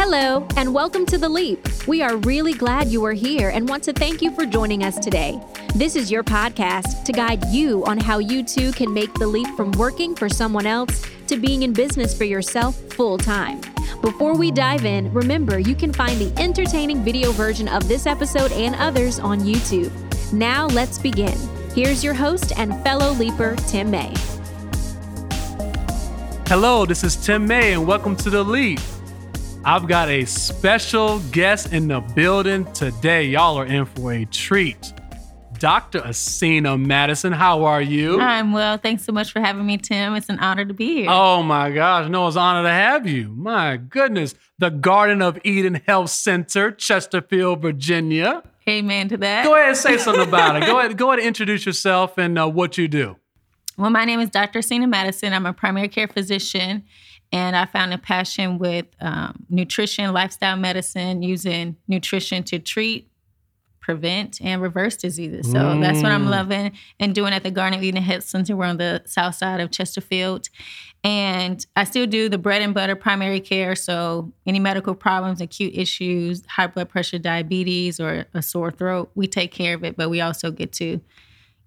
Hello, and welcome to The Leap. We are really glad you are here and want to thank you for joining us today. This is your podcast to guide you on how you too can make the leap from working for someone else to being in business for yourself full time. Before we dive in, remember you can find the entertaining video version of this episode and others on YouTube. Now let's begin. Here's your host and fellow leaper, Tim May. Hello, this is Tim May, and welcome to The Leap. I've got a special guest in the building today. Y'all are in for a treat. Dr. Asena Madison, how are you? I'm well. Thanks so much for having me, Tim. It's an honor to be here. Oh my gosh, no, it's an honor to have you. My goodness. The Garden of Eden Health Center, Chesterfield, Virginia. Amen to that. Go ahead and say something about it. Go ahead, go ahead and introduce yourself and uh, what you do. Well, my name is Dr. Asena Madison. I'm a primary care physician, and I found a passion with um, nutrition, lifestyle medicine, using nutrition to treat, prevent, and reverse diseases. So mm. that's what I'm mm. loving and doing at the Garden of Eden Health Center. We're on the south side of Chesterfield. And I still do the bread and butter primary care. So any medical problems, acute issues, high blood pressure, diabetes, or a sore throat, we take care of it. But we also get to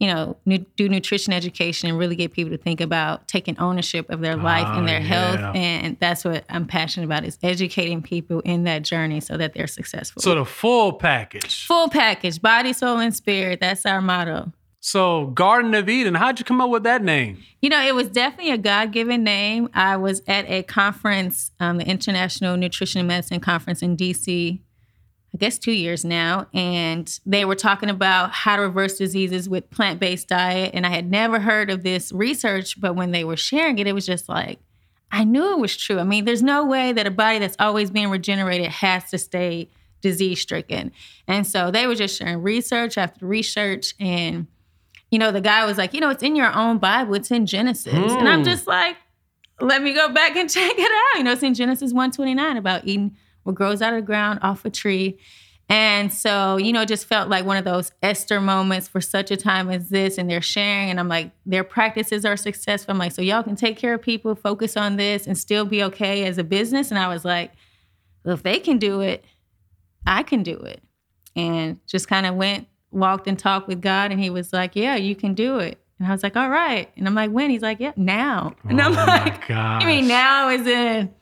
you know, nu- do nutrition education and really get people to think about taking ownership of their life oh, and their yeah. health. And that's what I'm passionate about is educating people in that journey so that they're successful. So the full package. Full package, body, soul, and spirit. That's our motto. So Garden of Eden, how'd you come up with that name? You know, it was definitely a God-given name. I was at a conference, um, the International Nutrition and Medicine Conference in DC I guess two years now, and they were talking about how to reverse diseases with plant-based diet. And I had never heard of this research, but when they were sharing it, it was just like, I knew it was true. I mean, there's no way that a body that's always being regenerated has to stay disease stricken. And so they were just sharing research after research. And, you know, the guy was like, you know, it's in your own Bible, it's in Genesis. Mm. And I'm hmm. just like, let me go back and check it out. You know, it's in Genesis 129 about eating what grows out of the ground off a tree. And so, you know, just felt like one of those Esther moments for such a time as this. And they're sharing, and I'm like, their practices are successful. I'm like, so y'all can take care of people, focus on this, and still be okay as a business. And I was like, well, if they can do it, I can do it. And just kind of went, walked and talked with God, and He was like, yeah, you can do it. And I was like, all right. And I'm like, when? He's like, yeah, now. And I'm oh like, I mean, now is in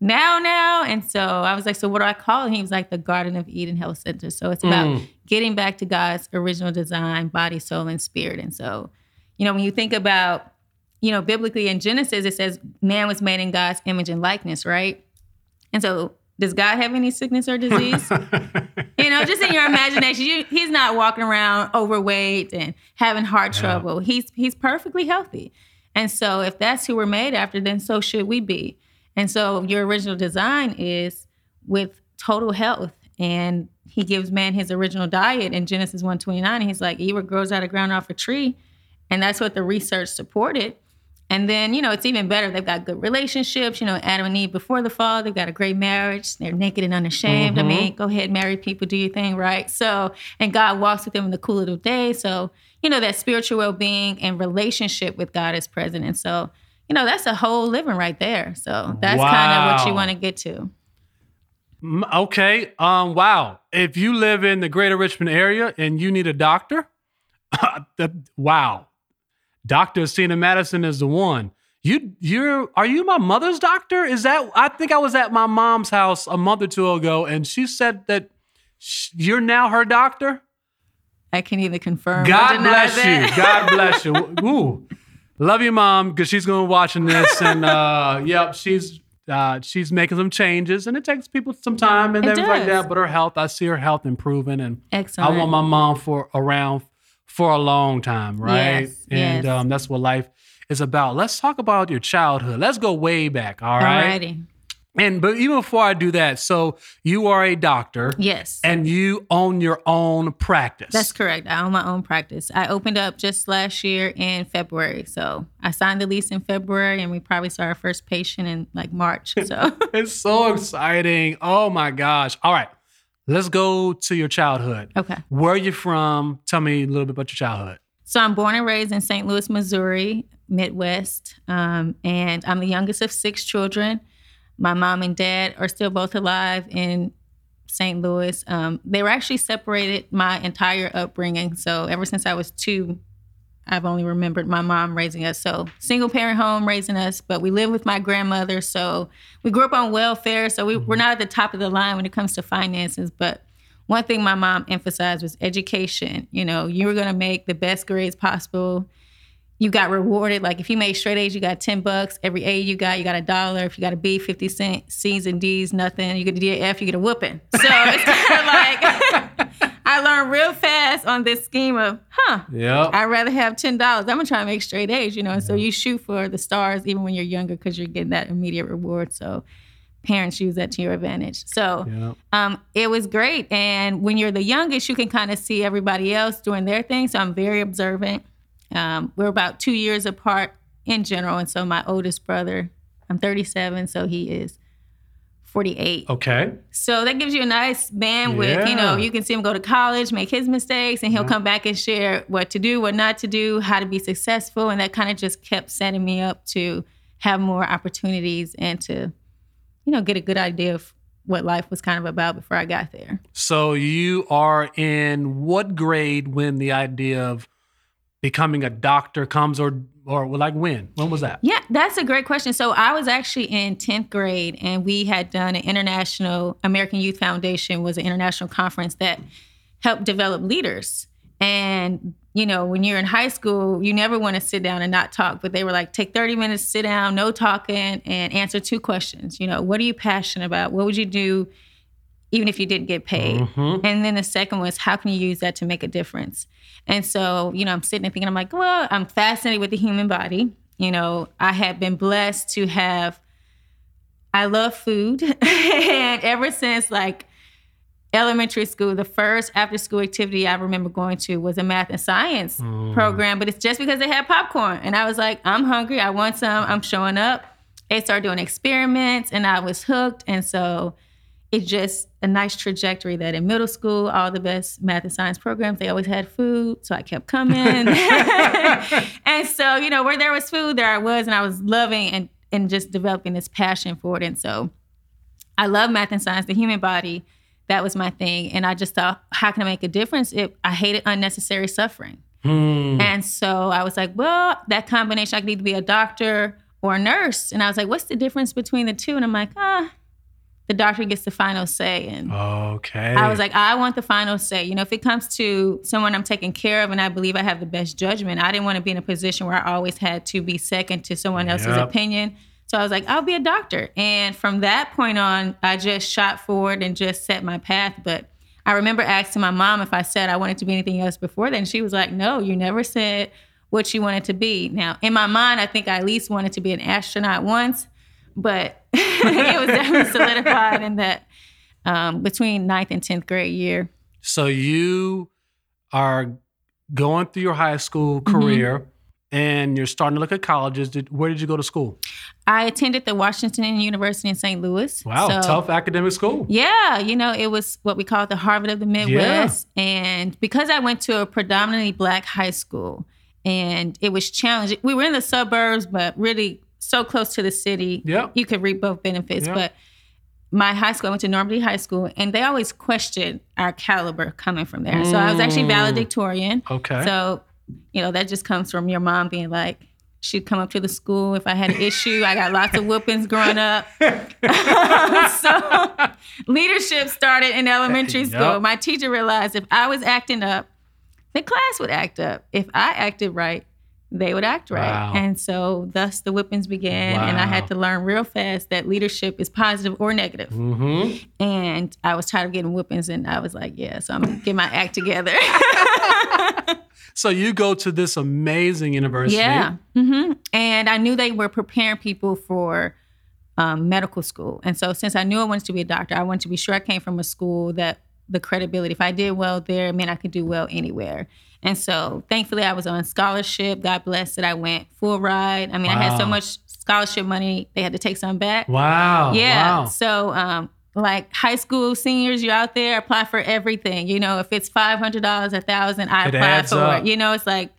now, now. And so I was like, so what do I call it? He was like the Garden of Eden Health Center. So it's about mm. getting back to God's original design, body, soul, and spirit. And so, you know, when you think about, you know, biblically in Genesis, it says man was made in God's image and likeness, right? And so does God have any sickness or disease? you know, just in your imagination, you, he's not walking around overweight and having heart yeah. trouble. He's he's perfectly healthy. And so if that's who we're made after, then so should we be. And so your original design is with total health. And he gives man his original diet in Genesis 129. And he's like, Eva grows out of ground off a tree. And that's what the research supported. And then, you know, it's even better. They've got good relationships. You know, Adam and Eve before the fall, they've got a great marriage. They're naked and unashamed. Mm-hmm. I mean, go ahead, marry people, do your thing, right? So, and God walks with them in the cool of the day. So, you know, that spiritual well being and relationship with God is present. And so, you know, that's a whole living right there. So that's wow. kind of what you want to get to. Okay. Um, wow. If you live in the greater Richmond area and you need a doctor, wow. Dr. Asena Madison is the one. You you're are you my mother's doctor? Is that I think I was at my mom's house a month or two ago and she said that sh- you're now her doctor? I can either confirm God bless you. God bless you. Ooh. Love you, mom, because she's going to be watching this, and uh, yep, she's uh, she's making some changes, and it takes people some time and everything like that. But her health, I see her health improving, and Excellent. I want my mom for around for a long time, right? Yes, and yes. Um, that's what life is about. Let's talk about your childhood. Let's go way back. All right. Alrighty. And but even before I do that, so you are a doctor. Yes. And you own your own practice. That's correct. I own my own practice. I opened up just last year in February. So I signed the lease in February and we probably saw our first patient in like March. So it's so exciting. Oh my gosh. All right. Let's go to your childhood. Okay. Where are you from? Tell me a little bit about your childhood. So I'm born and raised in St. Louis, Missouri, Midwest. Um, and I'm the youngest of six children. My mom and dad are still both alive in St. Louis. Um, they were actually separated my entire upbringing. So ever since I was two, I've only remembered my mom raising us. So single parent home raising us, but we live with my grandmother. So we grew up on welfare. So we, we're not at the top of the line when it comes to finances. But one thing my mom emphasized was education. You know, you were going to make the best grades possible you got rewarded. Like if you made straight A's, you got 10 bucks. Every A you got, you got a dollar. If you got a B, 50 cents. C's and D's, nothing. You get a D, F, you get a whooping. So it's kind of like I learned real fast on this scheme of, huh, Yeah. I'd rather have $10. I'm going to try to make straight A's, you know. And so you shoot for the stars even when you're younger because you're getting that immediate reward. So parents use that to your advantage. So Yeah. um, it was great. And when you're the youngest, you can kind of see everybody else doing their thing. So I'm very observant. Um, we're about two years apart in general. And so my oldest brother, I'm 37, so he is 48. Okay. So that gives you a nice bandwidth. You know, you can see him go to college, make his mistakes, and he'll come back and share what to do, what not to do, how to be successful. And that kind of just kept setting me up to have more opportunities and to, you know, get a good idea of what life was kind of about before I got there. So you are in what grade when the idea of becoming a doctor comes, or or like when? When was that? Yeah, that's a great question. So I was actually in 10th grade and we had done an international American Youth Foundation was an international conference that helped develop leaders. And you know, when you're in high school, you never want to sit down and not talk, but they were like take 30 minutes, sit down, no talking and answer two questions. You know, what are you passionate about? What would you do even if you didn't get paid? Mhm. And then the second was, how can you use that to make a difference? And so, you know, I'm sitting there thinking, I'm like, well, I'm fascinated with the human body. You know, I have been blessed to have, I love food. and ever since like elementary school, the first after school activity I remember going to was a math and science mm. program, but it's just because they had popcorn. And I was like, I'm hungry. I want some. I'm showing up. They started doing experiments and I was hooked. And so, it just a nice trajectory that in middle school, all the best math and science programs, they always had food. So I kept coming. and so, you know, where there was food, there I was, and I was loving and, and just developing this passion for it. And so I love math and science, the human body. That was my thing. And I just thought, how can I make a difference? If I hated unnecessary suffering. Hmm. And so I was like, well, that combination, I could either be a doctor or a nurse. And I was like, what's the difference between the two? And I'm like, ah, the doctor gets the final say. And Okay. I was like, I want the final say. You know, if it comes to someone I'm taking care of and I believe I have the best judgment, I didn't want to be in a position where I always had to be second to someone else's Yep. opinion. So I was like, I'll be a doctor. And from that point on, I just shot forward and just set my path. But I remember asking my mom if I said I wanted to be anything else before then. She was like, No, you never said what you wanted to be. Now, in my mind, I think I at least wanted to be an astronaut once, but it was definitely solidified in that um, between ninth and 10th grade year. so you are going through your high school Mm-hmm. career, and you're starting to look at colleges. Did, where did you go to school? I attended the Washington University in St. Louis. Wow, So- tough academic school. Yeah, you know, it was what we call the Harvard of the Midwest. Yeah. And because I went to a predominantly black high school and it was challenging, we were in the suburbs, but really so close to the city, Yep. you could reap both benefits. Yep. But my high school, I went to Normandy High School, and they always questioned our caliber coming from there. So I was actually Mm. valedictorian. Okay. So, you know, that just comes from your mom being like, she'd come up to the school if I had an issue. I got lots of whoopings growing up. so leadership started in elementary Yep. school. My teacher realized if I was acting up, the class would act up. If I acted right, they would act right. Wow. And so thus the whippings began. And I had to learn real fast that leadership is positive or negative. mm-hmm. And I was tired of getting whippings and I was like, yeah, so I'm gonna get my act together. So you go to this amazing university. Yeah. hmm And I knew they were preparing people for um, medical school. And so since I knew I wanted to be a doctor, I wanted to be sure I came from a school that the credibility, if I did well there, it meant I could do well anywhere. And so thankfully I was on scholarship. God bless that I went full ride. I mean, I had so much scholarship money, they had to take some back. Wow. Yeah. Wow. So, um, like high school seniors, you're out there, apply for everything. You know, if it's five hundred dollars, a thousand, I It apply for up. it. You know, it's like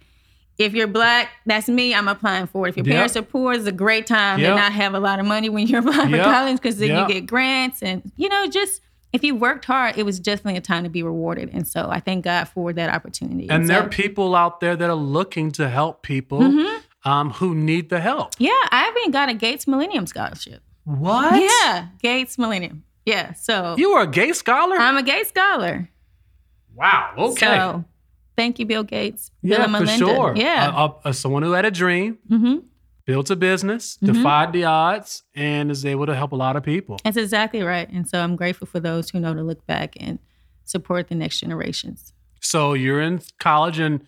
if you're black, that's me. I'm applying for it. If your Yep. parents are poor, it's a great time Yep. to not have a lot of money when you're applying Yep. for college because then Yep. you get grants and you know just if you worked hard, it was definitely a time to be rewarded. And so I thank God for that opportunity. And there so, are people out there that are looking to help people Mm-hmm. um, who need the help. yeah, I even got a Gates Millennium Scholarship. What? Yeah, Gates Millennium. Yeah, so You were a gay scholar? I'm a Gates scholar. wow. Okay. So thank you, Bill Gates. Bill yeah, for sure. Yeah. Uh, uh, someone who had a dream, hmm built a business, Mhm. defied the odds, and is able to help a lot of people. That's exactly right. And so I'm grateful for those who know to look back and support the next generations. So you're in college and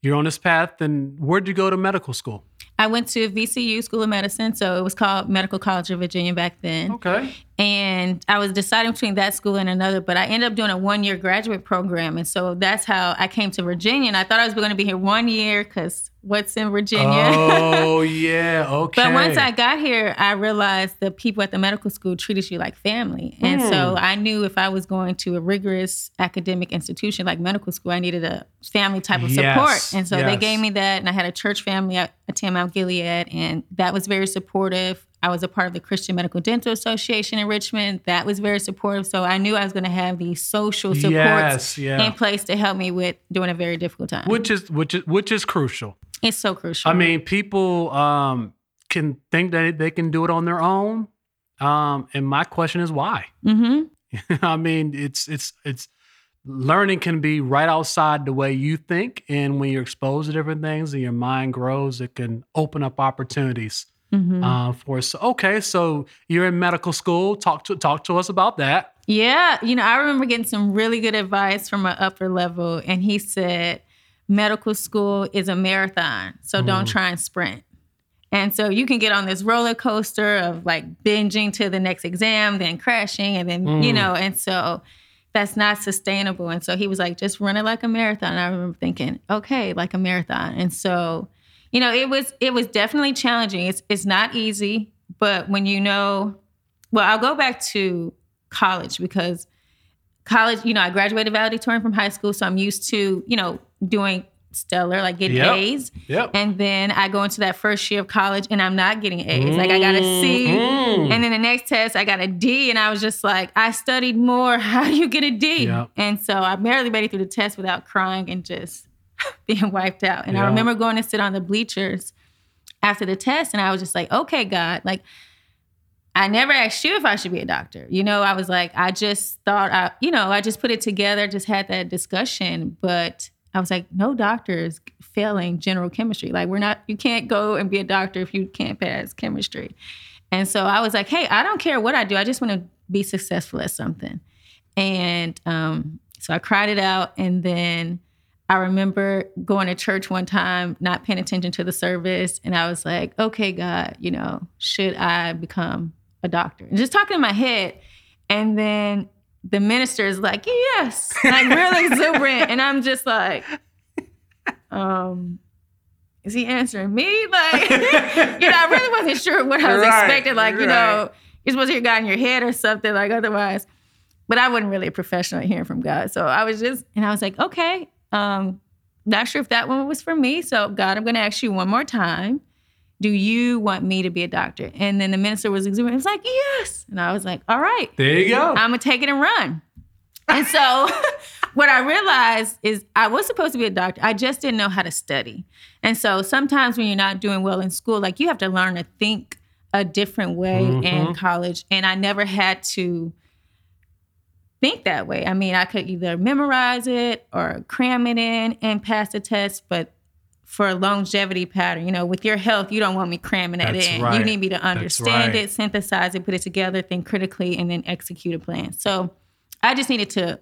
you're on this path. And where'd you go to medical school? I went to VCU School of Medicine, so it was called Medical College of Virginia back then. Okay. And I was deciding between that school and another, but I ended up doing a one year graduate program. And so that's how I came to Virginia. And I thought I was going to be here one year because what's in Virginia? Oh yeah. Okay. But once I got here, I realized the people at the medical school treated you like family. And so Hmm. I knew if I was going to a rigorous academic institution like medical school, I needed a family type of Yes, support. And so they gave me that. And I had a church family at attend Mount Gilead, and that was very supportive. I was a part of the Christian Medical Dental Association in Richmond. That was very supportive. So I knew I was going to have the social supports Yes, yeah. in place to help me with doing a very difficult time. which is which is which is crucial. it's so crucial. I mean, people um, can think that they can do it on their own. Um, and my question is why? Mm-hmm. I mean, it's it's it's learning can be right outside the way you think, and when you're exposed to different things and your mind grows, it can open up opportunities hmm uh, for us. Okay, so you're in medical school. Talk to talk to us about that. Yeah, you know, I remember getting some really good advice from an upper level, and he said, medical school is a marathon, so don't try and sprint. And so you can get on this roller coaster of like binging to the next exam, then crashing, and then, you Mm. know, and so that's not sustainable. And so he was like, just run it like a marathon. And I remember thinking, okay, like a marathon. And so, you know, it was it was definitely challenging. It's it's not easy, but when you know, well, I'll go back to college because college, you know, I graduated valedictorian from high school, so I'm used to, you know, doing stellar, like getting Yep. A's. Yep. And then I go into that first year of college and I'm not getting A's. Like I got a C. Mm. And then the next test, I got a D. And I was just like, I studied more. How do you get a D? Yep. And so I barely made it through the test without crying and just being wiped out. And I remember going to sit on the bleachers after the test. And I was just like, okay, God, like, I never asked you if I should be a doctor. You know, I was like, I just thought, I, you know, I just put it together, just had that discussion. But I was like, no doctor is failing general chemistry. Like, we're not, you can't go and be a doctor if you can't pass chemistry. And so I was like, hey, I don't care what I do. I just want to be successful at something. And um, so I cried it out. And then I remember going to church one time, not paying attention to the service. And I was like, okay, God, you know, should I become a doctor? And just talking in my head. And then the minister is like, yes, like real exuberant. And I'm just like, um, is he answering me? Like, you know, I really wasn't sure what I was Right, expecting. Like, you right. know, you're supposed to hear God in your head or something, like otherwise. But I wasn't really a professional at hearing from God. So I was just, and I was like, okay, um, not sure if that one was for me. So God, I'm gonna ask you one more time. Do you want me to be a doctor? And then the minister was exuberant. He was like, yes. And I was like, all right. There you go. I'm gonna take it and run. And so what I realized is I was supposed to be a doctor. I just didn't know how to study. And so sometimes when you're not doing well in school, like you have to learn to think a different way in Mhm. college. And I never had to think that way. I mean, I could either memorize it or cram it in and pass the test, but for a longevity pattern, you know, with your health, you don't want me cramming that That's in. right. You need me to understand right. it, synthesize it, put it together, think critically, and then execute a plan. So I just needed to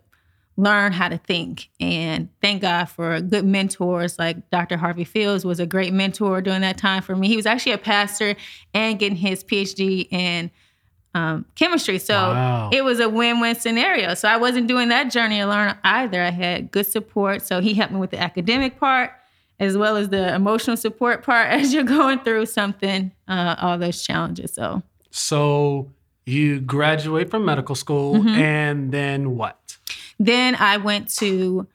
learn how to think. And thank God for good mentors like Dr. Harvey Fields was a great mentor during that time for me. He was actually a pastor and getting his PhD in um, chemistry. So Wow. it was a win-win scenario. So I wasn't doing that journey alone either. I had good support. So he helped me with the academic part as well as the emotional support part as you're going through something, uh, all those challenges. So So you graduate from medical school, Mhm. and then what? then I went to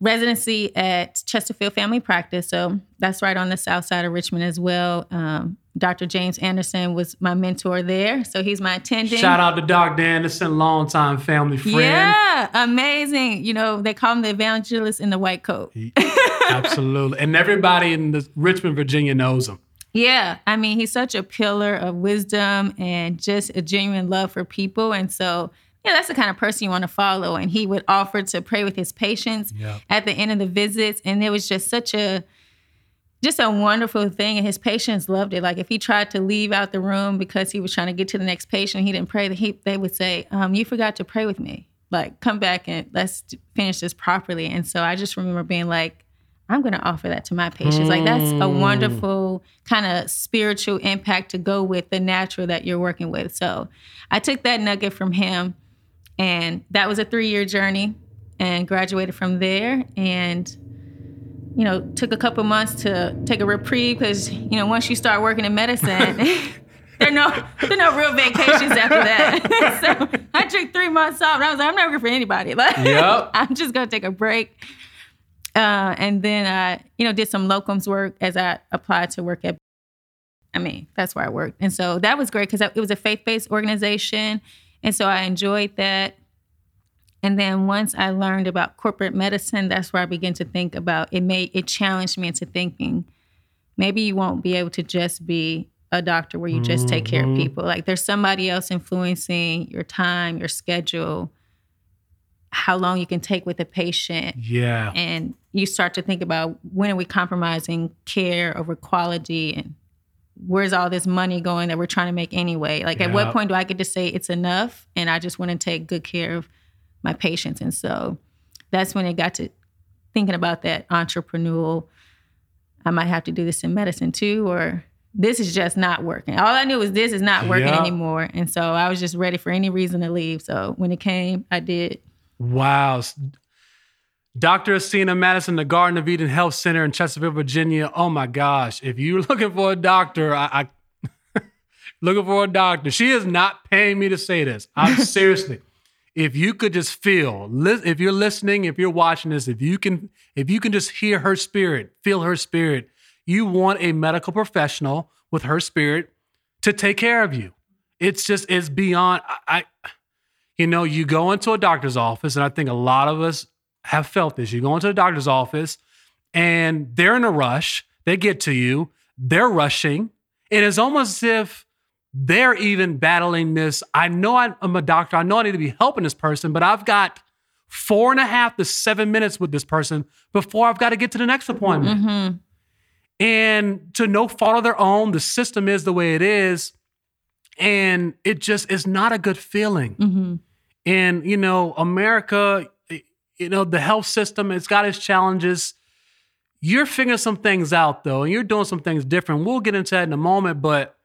residency at Chesterfield Family Practice. So that's right on the south side of Richmond as well. Um, Dr. James Anderson was my mentor there. So he's my attending. Shout out to Dr. Anderson, longtime family friend. Yeah, amazing. You know, they call him the evangelist in the white coat. Absolutely. And everybody in the Richmond, Virginia knows him. Yeah, I mean, he's such a pillar of wisdom and just a genuine love for people. And so, yeah, that's the kind of person you want to follow. And he would offer to pray with his patients Yeah. at the end of the visits. And it was just such a, just a wonderful thing. And his patients loved it. Like if he tried to leave out the room because he was trying to get to the next patient, he didn't pray. He, they would say, um, "You forgot to pray with me. Like come back and let's finish this properly." And so I just remember being like, "I'm going to offer that to my patients. Like that's a Mm. wonderful kind of spiritual impact to go with the natural that you're working with." So I took that nugget from him, and that was a three year journey, and graduated from there and you know, took a couple months to take a reprieve because, you know, once you start working in medicine, there are no there are no real vacations after that. so I took three months off and I was like, I'm not working for anybody. Like Yep. I'm just gonna take a break. Uh, and then I, you know, did some locums work as I applied to work at I mean, that's where I worked. And so that was great because it was a faith-based organization. And so I enjoyed that. And then once I learned about corporate medicine, that's where I began to think about it made it challenged me into thinking maybe you won't be able to just be a doctor where you just take care of Mhm. people. Like there's somebody else influencing your time, your schedule, how long you can take with a patient. Yeah. And you start to think about when are we compromising care over quality and where's all this money going that we're trying to make anyway? Like, at what point do I get to say it's enough and I just want to take good care of my patients? And so that's when it got to thinking about that entrepreneurial. I might have to do this in medicine too, or this is just not working. All I knew was this is not working anymore. And so I was just ready for any reason to leave. So when it came, I did. Wow. Dr. Asena Madison, the Garden of Eden Health Center in Chesterfield, Virginia. Oh my gosh. If you're looking for a doctor, I, I looking for a doctor. She is not paying me to say this. I'm seriously. If you could just feel, if you're listening, if you're watching this, if you can, if you can just hear her spirit, feel her spirit, you want a medical professional with her spirit to take care of you. It's just, it's beyond. I, you know, you go into a doctor's office, and I think a lot of us have felt this. You go into a doctor's office and they're in a rush. They get to you, they're rushing. It is almost as if they're even battling this. I know I'm a doctor. I know I need to be helping this person, but I've got four and a half to seven minutes with this person before I've got to get to the next appointment. Mm-hmm. And to no fault of their own, the system is the way it is. And it just is not a good feeling. Mm-hmm. And, you know, America, you know, the health system, it's got its challenges. You're figuring some things out, though, and you're doing some things different. We'll get into that in a moment, but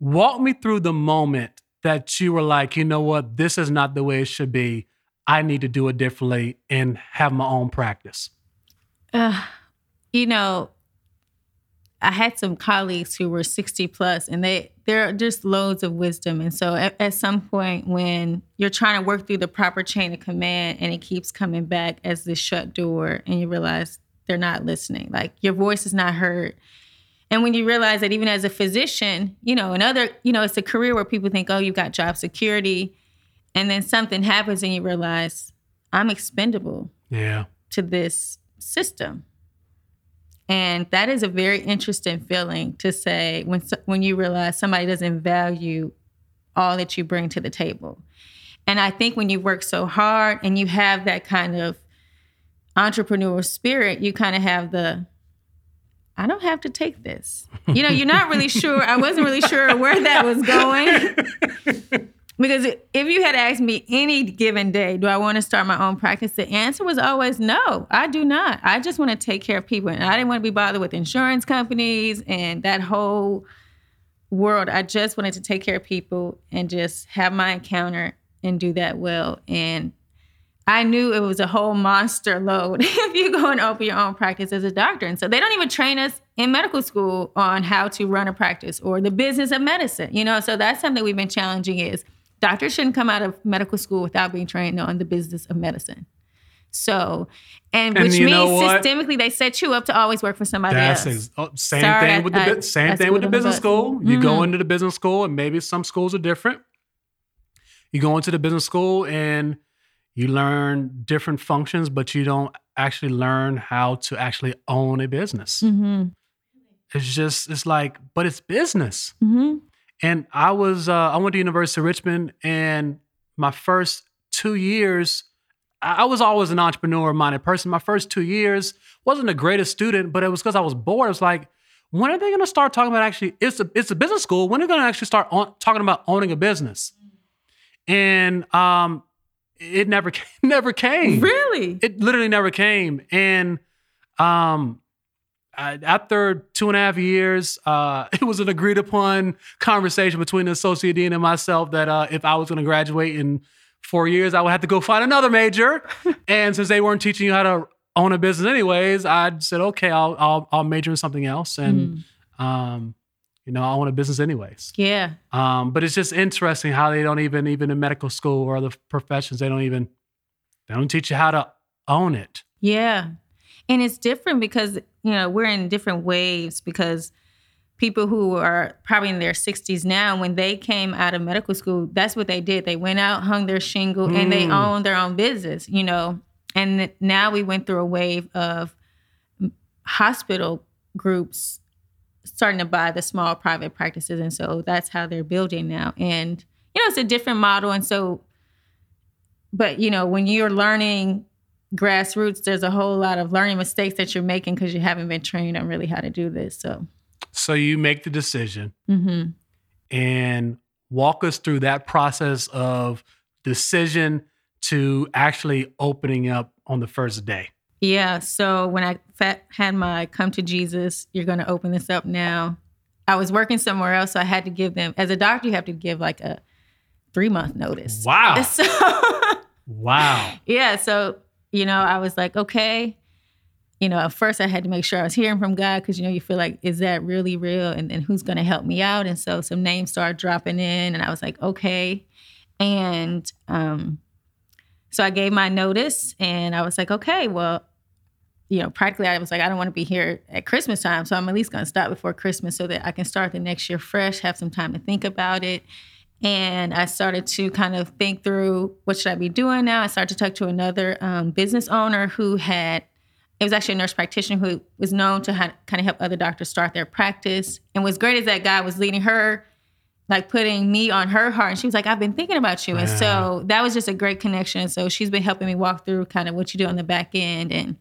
walk me through the moment that you were like, you know what, this is not the way it should be. I need to do it differently and have my own practice. Uh, you know, I had some colleagues who were 60 plus and they they're just loads of wisdom. And so at, at some point when you're trying to work through the proper chain of command and it keeps coming back as this shut door and you realize they're not listening. Like your voice is not heard. And when you realize that even as a physician, you know, another, you know, it's a career where people think, oh, you've got job security. And then something happens and you realize I'm expendable Yeah. to this system. And that is a very interesting feeling to say when when you realize somebody doesn't value all that you bring to the table. And I think when you work so hard and you have that kind of entrepreneurial spirit, you kind of have the I don't have to take this. You know, you're not really sure. I wasn't really sure where that was going. Because if you had asked me any given day, do I want to start my own practice? The answer was always no, I do not. I just want to take care of people. And I didn't want to be bothered with insurance companies and that whole world. I just wanted to take care of people and just have my encounter and do that well. And I knew it was a whole monster load if you go and open your own practice as a doctor. And so they don't even train us in medical school on how to run a practice or the business of medicine. You know, so that's something we've been challenging is doctors shouldn't come out of medical school without being trained on the business of medicine. So, and, And which means systemically they set you up to always work for somebody That's else. ex- oh, same Sorry, thing I- with the I- same I thing with the the business bus. school. You go Mhm. into the business school, and maybe some schools are different. You go into the business school and you learn different functions, but you don't actually learn how to actually own a business. hmm It's just it's like, but it's business. hmm And I was uh, I went to University of Richmond, and my first two years, I was always an entrepreneur minded person. My first two years wasn't the greatest student, but it was because I was bored. I was like, when are they going to start talking about actually? It's a it's a business school. When are they going to actually start on, talking about owning a business? And um, it never never came. Really? It literally never came. And um, I, after two and a half years, uh, it was an agreed upon conversation between the associate dean and myself that uh, if I was going to graduate in four years, I would have to go find another major. and since they weren't teaching you how to own a business, anyways, I said, okay, I'll I'll, I'll major in something else, and um, you know, I own a business anyways. Yeah. Um, but it's just interesting how they don't even even in medical school or other professions they don't even they don't teach you how to own it. Yeah. And it's different because, you know, we're in different waves because people who are probably in their 60s now, when they came out of medical school, that's what they did. They went out, hung their shingle, and they Mm. owned their own business, you know. And now we went through a wave of hospital groups starting to buy the small private practices. And so that's how they're building now. And, you know, it's a different model. And so, but, you know, when you're learning grassroots, there's a whole lot of learning mistakes that you're making because you haven't been trained on really how to do this. So, So you make the decision hmm and walk us through that process of decision to actually opening up on the first day. Yeah. So when I had my come to Jesus, you're going to open this up now. I was working somewhere else, so I had to give them, as a doctor, you have to give like a three month notice. Wow. So, Wow. yeah. So, you know, I was like, okay. You know, at first I had to make sure I was hearing from God because, you know, you feel like, is that really real? And then who's going to help me out? And so some names started dropping in, and I was like, okay. And um, so I gave my notice, and I was like, okay, well, you know, practically I was like, I don't want to be here at Christmas time. So I'm at least going to stop before Christmas so that I can start the next year fresh, have some time to think about it. And I started to kind of think through what should I be doing now. I started to talk to another um, business owner who had, it was actually a nurse practitioner who was known to ha- kind of help other doctors start their practice. And what's great is that guy was leading her, like putting me on her heart. And she was like, I've been thinking about you. And so that was just a great connection. So she's been helping me walk through kind of what you do on the back end. And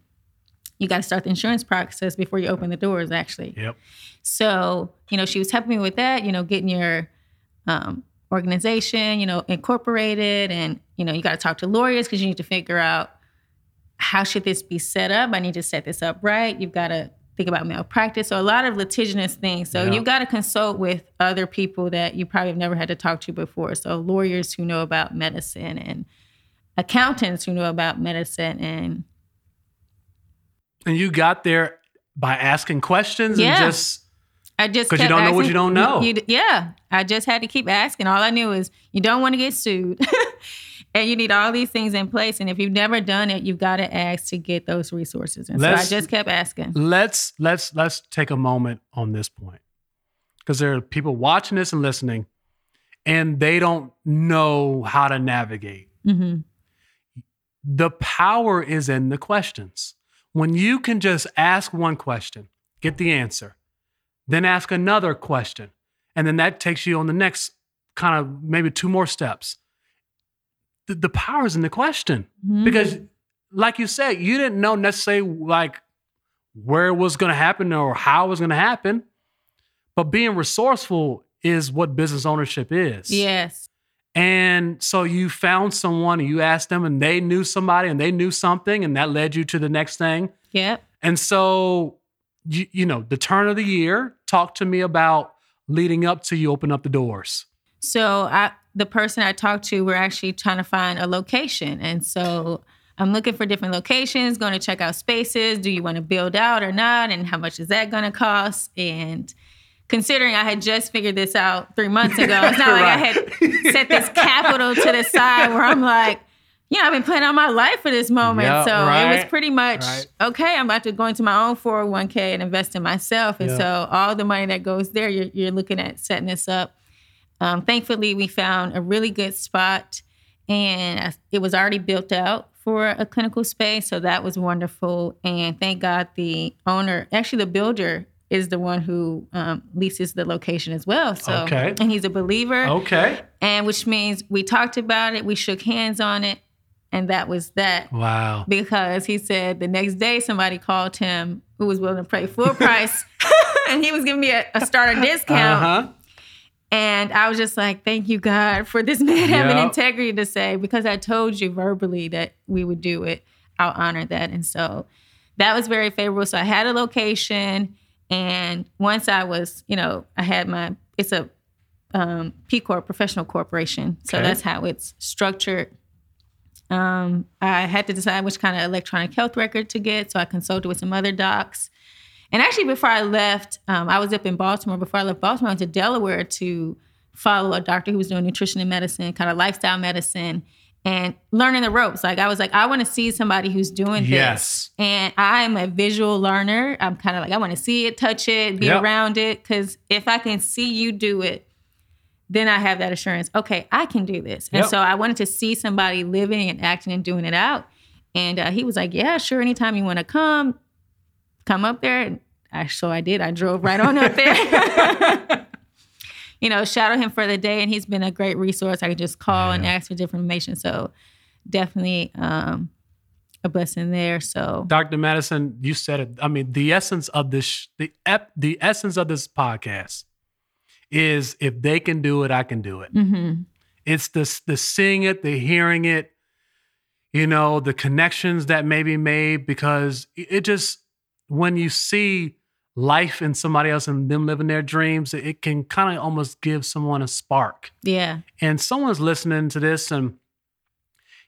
you got to start the insurance process before you open the doors, actually. Yep. So, you know, she was helping me with that, you know, getting your um, organization, you know, incorporated. And, you know, you got to talk to lawyers because you need to figure out how should this be set up? I need to set this up right. You've got to think about malpractice. So a lot of litigious things. So Yeah. you've got to consult with other people that you probably have never had to talk to before. So lawyers who know about medicine and accountants who know about medicine and And you got there by asking questions Yeah. and just I just 'Cause you don't know what asking- you don't know. you- yeah, I just had to keep asking. All I knew is you don't want to get sued, and you need all these things in place. And if you've never done it, you've got to ask to get those resources. And Let's- so I just kept asking. let's let's let's take a moment on this point because there are people watching this and listening and they don't know how to navigate hmm the power is in the questions when you can just ask one question get the answer then ask another question and then that takes you on the next kind of maybe two more steps. The, the power is in the question. Mm-hmm. because like you said you didn't know necessarily like where it was going to happen or how it was going to happen but being resourceful is what business ownership is. Yes, and so you found someone and you asked them and they knew somebody and they knew something and that led you to the next thing yep. and so you, you know the turn of the year talk to me about leading up to you open up the doors So I, the person I talked to, we're actually trying to find a location, and so I'm looking for different locations. Going to check out spaces. Do you want to build out or not? And how much is that going to cost? And considering I had just figured this out three months ago, it's not like I had set this capital to the side where I'm like, yeah, I've been planning on my life for this moment. Yeah, so it was pretty much right. okay. I'm about to go into my own 401k and invest in myself. And Yeah. so all the money that goes there, you're, you're looking at setting this up. Um, thankfully, we found a really good spot, and I- it was already built out for a clinical space. So that was wonderful. And thank God the owner, actually the builder, is the one who um, leases the location as well. So Okay. and he's a believer Okay. and which means we talked about it, we shook hands on it, and that was that. Wow. Because he said the next day somebody called him who was willing to pay full price, and he was giving me a, a starter discount. Uh-huh. And I was just like, "Thank you, God, for this man having integrity to say because I told you verbally that we would do it. I'll honor that." And so that was very favorable. So I had a location, and once I was, you know, I had my it's a um, P Corp, professional corporation. So Okay. that's how it's structured. Um, I had to decide which kind of electronic health record to get. So I consulted with some other docs. And actually, before I left, um, I was up in Baltimore. Before I left Baltimore, I went to Delaware to follow a doctor who was doing nutrition and medicine, kind of lifestyle medicine, and learning the ropes. Like I was like, I want to see somebody who's doing this. Yes. And I'm a visual learner. I'm kind of like, I want to see it, touch it, be Yep. around it. Because if I can see you do it, then I have that assurance. Okay, I can do this. And Yep. so I wanted to see somebody living and acting and doing it out. And uh, he was like, "Yeah, sure. Anytime you want to come, come up there." And I, so I did. I drove right on up there. you know, shadow him for the day, and he's been a great resource. I can just call and ask for different information. So definitely um, a blessing there. So Dr. Madison, you said it. I mean, the essence of this, the ep, the essence of this podcast is if they can do it, I can do it. mhm. It's the the seeing it, the hearing it, you know, the connections that may be made because it just when you see life in somebody else and them living their dreams, it- can kind of almost give someone a spark. yeah, And someone's listening to this and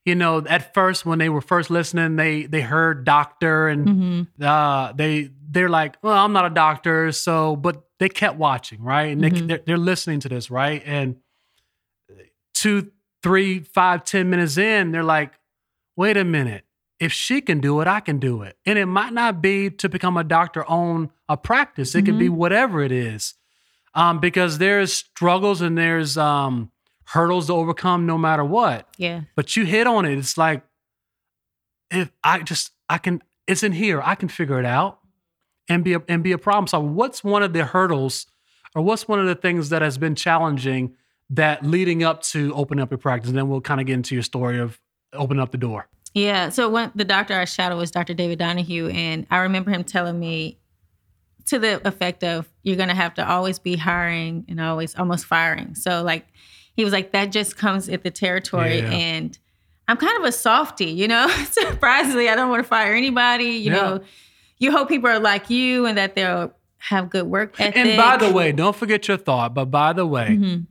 you know, at first when they were first listening, they they heard doctor and hmm uh, they they're like, well, I'm not a doctor, so but they kept watching, right? And they, Mhm. they're, they're listening to this, right? And two, three, five, ten minutes in, they're like, wait a minute, if she can do it, I can do it. And it might not be to become a doctor on a practice; it could be whatever it is, um, because there's struggles and there's um, hurdles to overcome, no matter what yeah, but you hit on it. It's like if I just I can it's in here. I can figure it out and be a, and be a problem solver. What's one of the hurdles or what's one of the things that has been challenging that leading up to opening up your practice? And then we'll kind of get into your story of opening up the door. Yeah. So when the doctor I shadowed was Dr. David Donahue, and I remember him telling me to the effect of, "You're gonna have to always be hiring and always almost firing." So like, he was like, "That just comes at the territory," Yeah. and I'm kind of a softie, you know. Surprisingly, I don't want to fire anybody. You Yeah. know, you hope people are like you and that they'll have good work ethic. And by the way, don't forget your thought, but by the way, Mhm.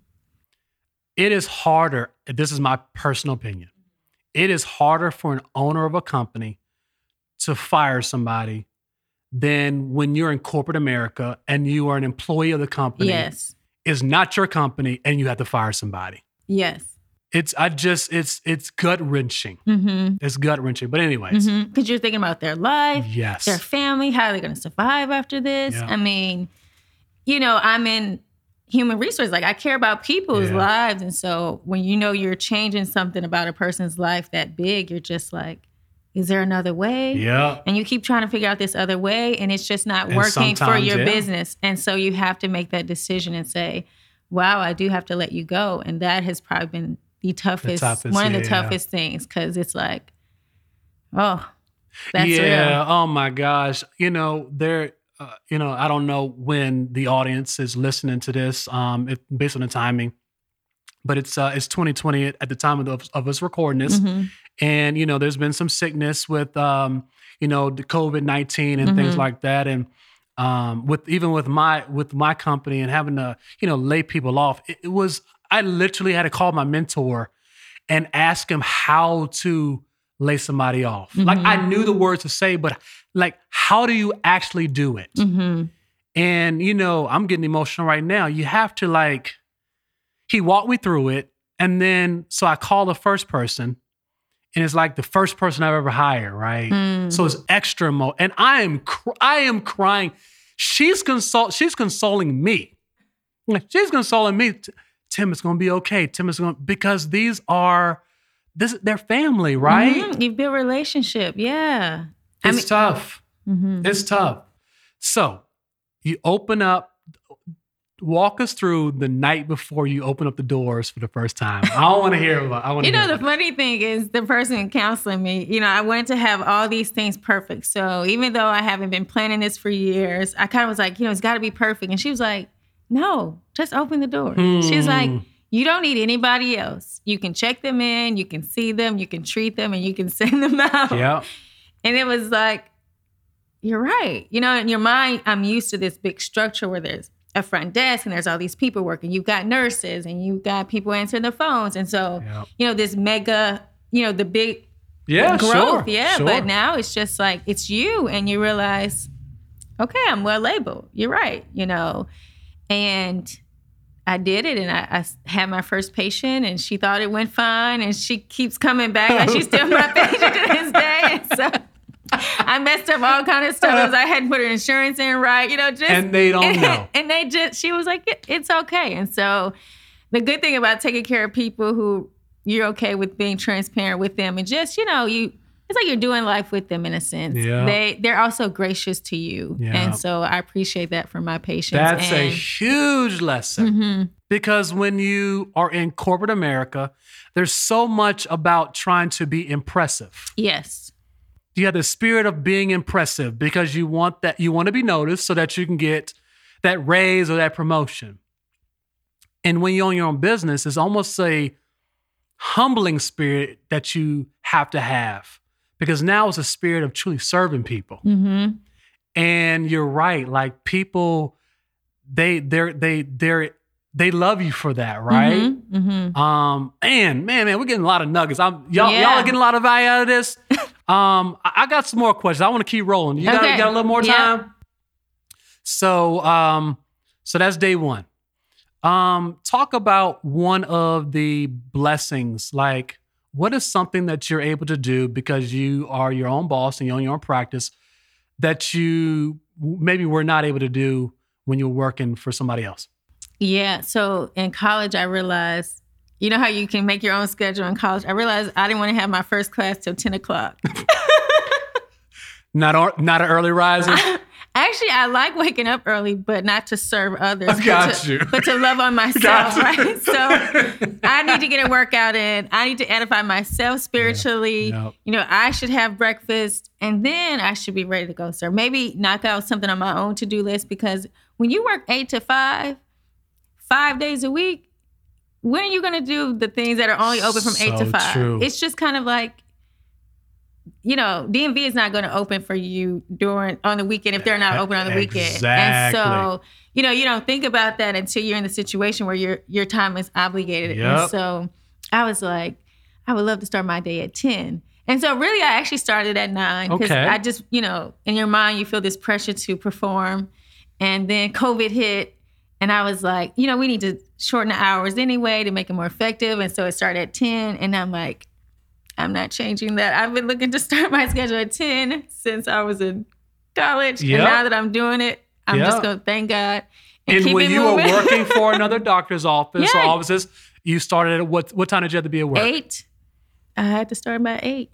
it is harder. This is my personal opinion. It is harder for an owner of a company to fire somebody than when you're in corporate America and you are an employee of the company. yes, It's not your company and you have to fire somebody. yes, It's I just it's it's gut wrenching. mm-hmm. It's gut wrenching. But anyways, Because you're thinking about their life, yes. their family, how are they going to survive after this? Yeah. I mean, you know, I'm in human resource. Like I care about people's Yeah. lives. And so when you know you're changing something about a person's life that big, you're just like, is there another way? Yeah. And you keep trying to figure out this other way, and it's just not And working for your yeah. business. And so you have to make that decision and say, wow, I do have to let you go. And that has probably been the toughest, toughest, one of the yeah. toughest things because it's like, oh, that's yeah. real. Oh my gosh. You know, there. Uh, you know, I don't know when the audience is listening to this. Um, it, based on the timing, but it's uh, it's 2020 at, the time of, the, of us recording this, Mhm. and you know, there's been some sickness with um, you know, the COVID 19 and things Mhm. like that, and um, with even with my with my company and having to you know lay people off, it, it was I literally had to call my mentor and ask him how to lay somebody off. Like I knew the words to say, but like how do you actually do it? Mhm. And you know, I'm getting emotional right now. You have to like he walked me through it and then so I call the first person and it's like the first person I've ever hired, right? Mm. So it's extra mo, and I am cr- I am crying. She's consol she's consoling me. She's consoling me. Tim, it's gonna be okay. Tim is gonna because these are this they're family, right? Mhm. You build relationship. Yeah. I It's mean- tough. Mhm. It's tough. So you open up, walk us through the night before you open up the doors for the first time. I don't want to hear about. I want You know, the about funny thing is the person counseling me, you know, I wanted to have all these things perfect. So even though I haven't been planning this for years, I kind of was like, you know, it's got to be perfect. And she was like, no, just open the door. She was like, Hmm. You don't need anybody else. You can check them in, you can see them, you can treat them, and you can send them out. Yeah. And it was like, you're right. You know, in your mind, I'm used to this big structure where there's a front desk and there's all these people working. You've got nurses and you've got people answering the phones. And so, Yeah. you know, this mega, you know, the big Yeah. growth. Sure. yeah. Sure. But now it's just like, it's you. And you realize, okay, I'm well labeled. You're right. You know, and I did it and I, I had my first patient and she thought it went fine and she keeps coming back like she's still my patient to this day. And so I messed up all kind of stuff. Because I hadn't put her insurance in right, you know, just and they don't know. and they just she was like, "It- it's okay. And so the good thing about taking care of people who you're okay with being transparent with them and just, you know, you it's like you're doing life with them in a sense. Yeah. They they're also gracious to you. Yeah. And so I appreciate that from my patients. That's a huge lesson Mhm. because when you are in corporate America, there's so much about trying to be impressive. Yes. you have the spirit of being impressive because you want that you want to be noticed so that you can get that raise or that promotion. And when you own your own business, it's almost a humbling spirit that you have to have because now it's a spirit of truly serving people. Mm-hmm. And you're right, like people, they they're they they're they love you for that, right? Mm-hmm. Um, and man, man, we're getting a lot of nuggets. I'm y'all, Yeah. y'all are getting a lot of value out of this. um, I, I got some more questions. I want to keep rolling. You got, you got a little more Yeah. time. So, um, so that's day one. Um, talk about one of the blessings. Like, what is something that you're able to do because you are your own boss and you own your own practice that you maybe were not able to do when you're working for somebody else? Yeah. So in college, I realized, you know how you can make your own schedule in college? I realized I didn't want to have my first class till 10 o'clock. Not or, not an early riser. Actually, I like waking up early, but not to serve others. I but got to, you. But to love on myself, right? So I need to get a workout in. I need to edify myself spiritually. Yep. You know, I should have breakfast and then I should be ready to go serve. Maybe knock out something on my own to do list because when you work eight to five, five days a week, when are you going to do the things that are only open from eight to five? true. It's just kind of like, you know, DMV is not going to open for you during on the weekend if they're not open on the weekend. And so, you know, you don't think about that until you're in the situation where your your time is obligated. Yep. And so, I was like, I would love to start my day at ten. And so, really, I actually started at nine because Okay. I just, you know, in your mind, you feel this pressure to perform. And then COVID hit, and I was like, you know, we need to shorten the hours anyway to make it more effective. And so it started at 10. And I'm like, I'm not changing that. I've been looking to start my schedule at 10 since I was in college. Yep. And now that I'm doing it, I'm Yep. just going to thank God. And, And when you moving. were working for another doctor's office or Yeah. offices, you started at what what time did you have to be at work? eight, I had to start by eight.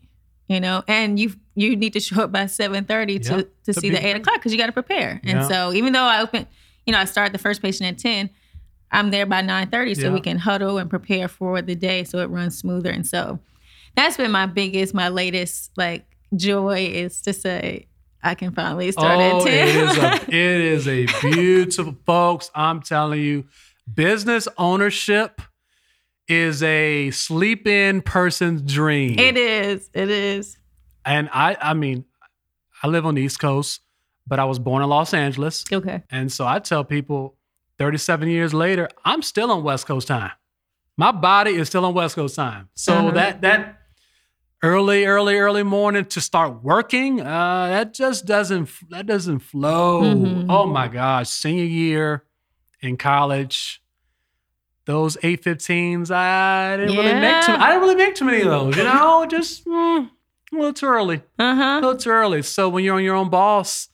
You know, and you you need to show up by seven thirty to Yep. to To see the eight o'clock because you got to prepare. And so even though I open, you know, I start the first patient at ten, I'm there by nine thirty so Yeah. we can huddle and prepare for the day so it runs smoother. And so that's been my biggest, my latest like joy is to say I can finally start oh, at it is a it is a beautiful folks. I'm telling you, business ownership is a sleep in person's dream. it is. It is. And I I mean, I live on the East Coast, but I was born in Los Angeles. Okay. And so I tell people 37 years later, I'm still on West Coast time. My body is still on West Coast time. So Uh-huh. that that early, early, early morning to start working, uh, that just doesn't that doesn't flow. Mhm. Oh my gosh, senior year in college, those 815s, I didn't really make too I didn't really make too many of those, you know, just mm, a little too early. Uh A little too early. So when you're on your own boss,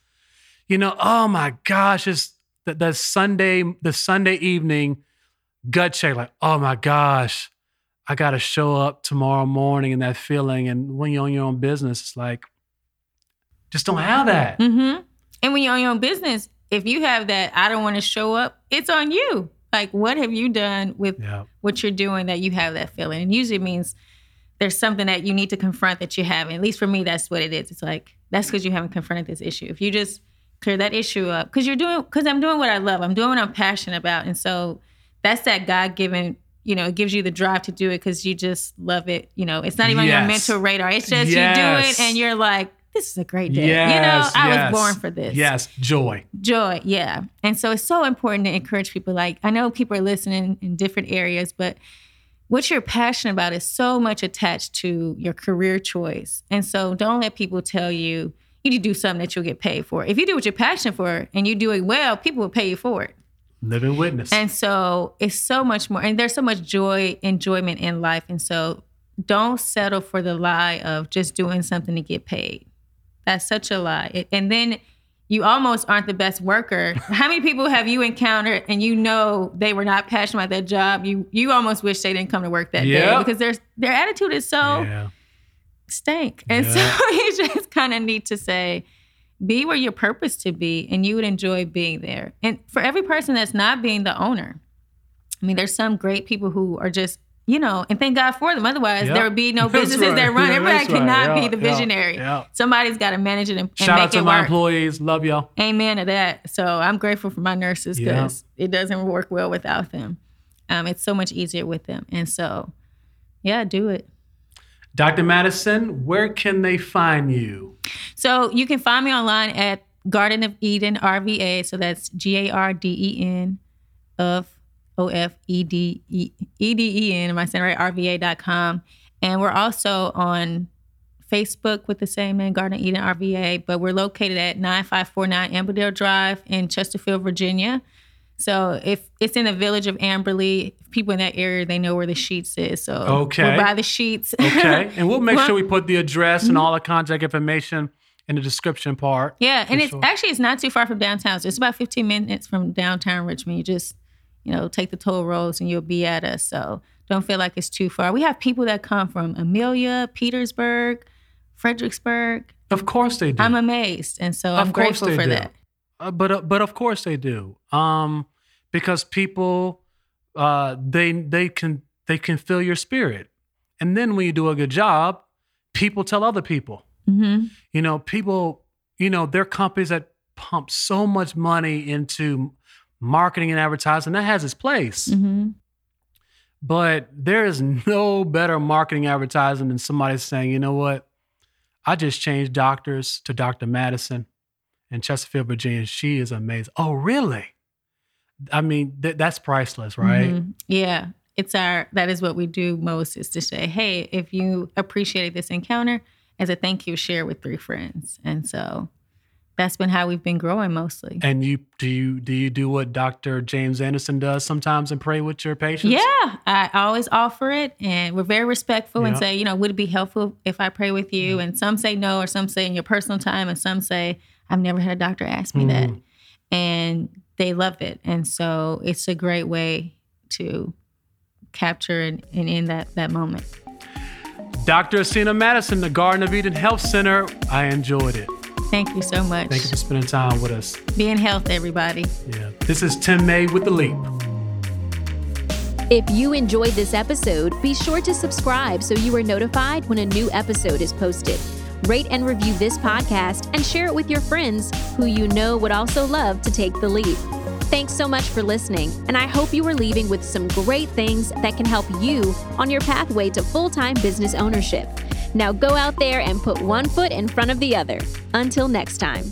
you know, oh my gosh, it's that that Sunday, the Sunday evening gut check, like, oh my gosh, I gotta show up tomorrow morning and that feeling. And when you're on your own business, it's like, just don't have that. Mm-hmm. And when you're on your own business, if you have that, I don't want to show up, it's on you. Like, what have you done with Yeah. what you're doing that you have that feeling? And usually it means there's something that you need to confront that you haven't. At least for me, that's what it is. It's like, that's because you haven't confronted this issue. If you just clear that issue up, because you're doing, because I'm doing what I love, I'm doing what I'm passionate about. And so that's that God given, you know, it gives you the drive to do it because you just love it. You know, it's not even on your mental radar. It's just you do it and you're like, this is a great day. you know, I yes. was born for this. Yes, joy. Joy, yeah. And so it's so important to encourage people. Like, I know people are listening in different areas, but what you're passionate about is so much attached to your career choice. And so don't let people tell you you need to do something that you'll get paid for. If you do what you're passionate for and you do it well, people will pay you for it. Living witness. And so it's so much more, and there's so much joy, enjoyment in life. And so don't settle for the lie of just doing something to get paid. That's such a lie. It- and then you almost aren't the best worker. How many people have you encountered and you know they were not passionate about that job? You you almost wish they didn't come to work that day because their their attitude is so yeah. stink. And Yeah. so you just kind of need to say, be where you're purposed to be, and you would enjoy being there. And for every person that's not being the owner, I mean, there's some great people who are just, you know, and thank God for them. Otherwise, Yeah. there would be no businesses right. that run. Yeah, Everybody that's right. cannot Yeah, be the visionary. yeah. Somebody's got to manage it and, and Shout out make to it my work. employees. Love y'all. Amen to that. So I'm grateful for my nurses because it doesn't work well without them. Um, it's so much easier with them. And so, yeah, do it. Dr. Madison, where can they find you? So you can find me online at Garden of Eden RVA. So that's G A R D E N of O F E D E D E N. Am I saying right? RVA.com. And we're also on Facebook with the same name, Garden of Eden RVA. But we're located at 9549 Amberdale Drive in Chesterfield, Virginia. So if it's in the village of Amberley, people in that area they know where the Sheetz is. So Okay. we're by the Sheetz. Okay. and we'll make sure we put the address and all the contact information in the description part. Yeah, and it's sure. actually it's not too far from downtown. So it's about 15 minutes from downtown Richmond. You just, you know, take the toll roads and you'll be at us. So don't feel like it's too far. We have people that come from Amelia, Petersburg, Fredericksburg. Of course they do. I'm amazed, and so Of I'm grateful for do. that. Uh, but uh, but of course they do. Um, because people, uh, they they can they can feel your spirit, and then when you do a good job, people tell other people. hmm You know, people. You know, there are companies that pump so much money into marketing and advertising. That has its place, hmm but there is no better marketing advertising than somebody saying, "You know what? I just changed doctors to Dr. Madison in Chesterfield, Virginia. She is amazing. Oh, really? I mean, th- that's priceless, right? Mhm. Yeah. It's our that is what we do most is to say, hey, if you appreciated this encounter, as a thank you, share with three friends. And so that's been how we've been growing mostly. And you do you do you do what Dr. James Anderson does sometimes and pray with your patients? Yeah, I always offer it, and we're very respectful and say, you know, would it be helpful if I pray with you? And some say no, or some say in your personal time, and some say, I've never had a doctor ask me that, Mhm. and they love it, and so it's a great way to capture and, and in that that moment. Dr. Asena Madison, the Garden of Eden Health Center. I enjoyed it. Thank you so much. Thank you for spending time with us. Be in health, everybody. Yeah. This is Tim May with The Leap. If you enjoyed this episode, be sure to subscribe so you are notified when a new episode is posted. Rate and review this podcast and share it with your friends who you know would also love to take the leap. Thanks so much for listening, and I hope you are leaving with some great things that can help you on your pathway to full time business ownership. Now go out there and put one foot in front of the other. Until next time.